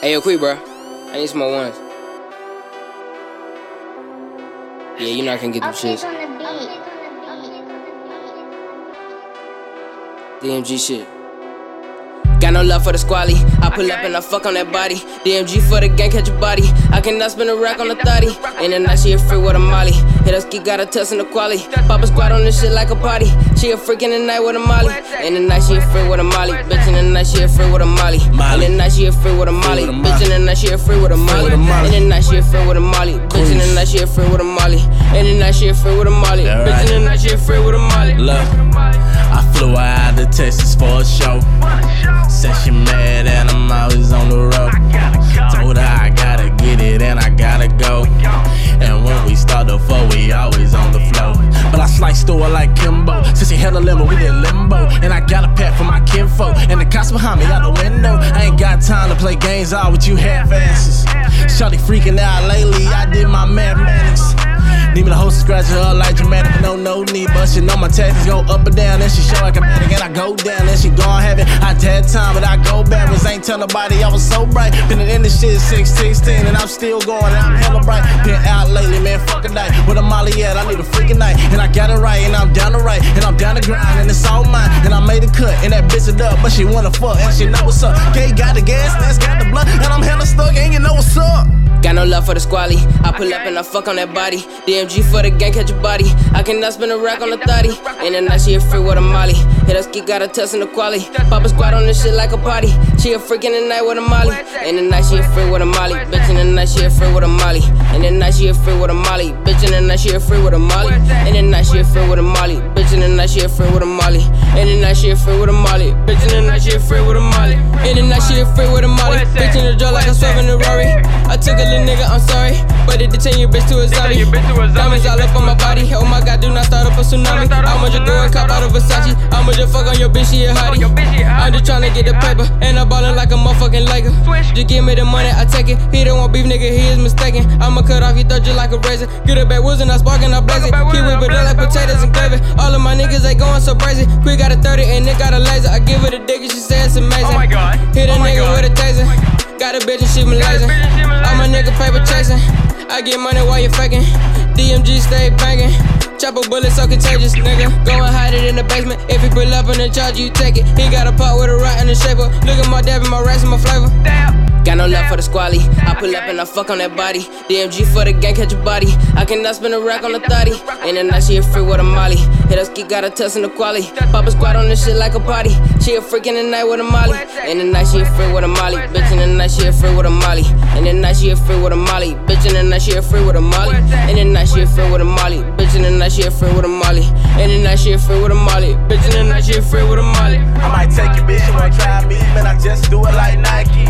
Hey, yo, quick, bro. I need some more ones. Yeah, you know I can get them shits. DMG shit. Got no love for the squally. I pull up and I fuck on that body. DMG for the gang, catch a body. I cannot spin a rack on the thotty. In the night, she a free with a molly. Hit us, got a test in the quality. Papa squad on this shit like a party. She a freak in the night with a molly. In the night, she a free with a molly. Bitch, in the night, she a free with a molly. In the night, she a free with a molly. Bitch, in the night, she a free with a molly. In the night, she a free with a molly. Bitch, in the night, she a free with a molly. In the night, she a free with a molly. Bitch, in the night, she a free with a molly. Look, I flew her out to Texas for a show. Her like Kimbo. Since she had a we did limbo. And I got a pet for my kinfolk. And the cops behind me out the window. I ain't got time to play games all with you half asses. Shawty freaking out lately, I did my mathematics. Need me the host scratch her like dramatic, no, no need. But she know my tactics go up and down, and she show like a manic, and I go down, and she gon' have it. I had time, but I go backwards. Ain't tell nobody I was so bright. Been in this shit since 16, and I'm still going, and I'm hella bright. Been out lately, man, fuck a night. With a molly at, I need a freaking night. Got it right, and I'm down the right, and I'm down the grind, and it's all made a cut, and that bitch it up, but she wanna fuck, and she know what's up. Gay got the gas, that's got the blood, and I'm hella stuck, and you know what's up. Got no love for the squally. I pull up and I fuck on that body. DMG for the gang, catch a body. I cannot spin a rack on the thotty. In the night, she a free with a molly. Hit us, got a test in the quality. Pop a squad on this shit like a party. She a freak in the night with a molly. In the night, she a free with a molly. Bitch, in the night, she a free with a molly. In the night, she a free with a molly. Bitch, in the night, she a free with a molly. In the night, she a free with a molly. Bitch, in the night, she a free with a molly. In the night, she a free with a molly. Bitch, in the night, she a free with a molly. In the night, she a free with a molly. Bitch, in the jaw like a swerve in the Rory. I took a little nigga, I'm sorry. But it detain your bitch to a zombie. Diamonds all up on my body. Oh my god, do not start up a tsunami. I'ma just go and cop out of Versace. I'ma just fuck on your bitch, she a hottie. I'm just tryna get the paper. And I'm ballin' like a motherfucking Laker. Just give me the money, I take it. He beef, nigga, he is mistaken. I'ma cut off your throat just like a razor. Get a back woods and I spark and I blaze it. Keep whip it up like potatoes and gravy. All of my niggas, they going so crazy. Quick got a 30 and Nick got a laser. I give her the dick and she say it's amazing. Oh my god. Hit a Oh nigga God. with a taser. Oh got a bitch and she blazing. bitch and she All my blazing. nigga paper chasing. I get money while you faking. DMG stay banging. Chopper bullets so contagious, nigga. Go the basement. If he pull up in the charge, you take it. He got a pot with a rat in the shaper. Look at my dab and my rice and my flavor. Damn. Got no love for the squally. I pull up and I fuck on that body. DMG for the gang, catch a body. I cannot spin a rack on the thotty. In the night, she a free with a molly. Hit us, got a test in the quality. Papa squad on this shit like a party. She a freak in the night with a molly. In the night, she a free with a molly. Bitch, in the night, a free with a molly. In the night she a free with a molly. Bitch in the night she a free with a molly. In the night she a free with a molly. Bitch in the night she a free with a molly. In the night she a free with a molly. Bitch in the night she a free with a molly. I might take your bitch, you might try me, man. I just do it like Nike.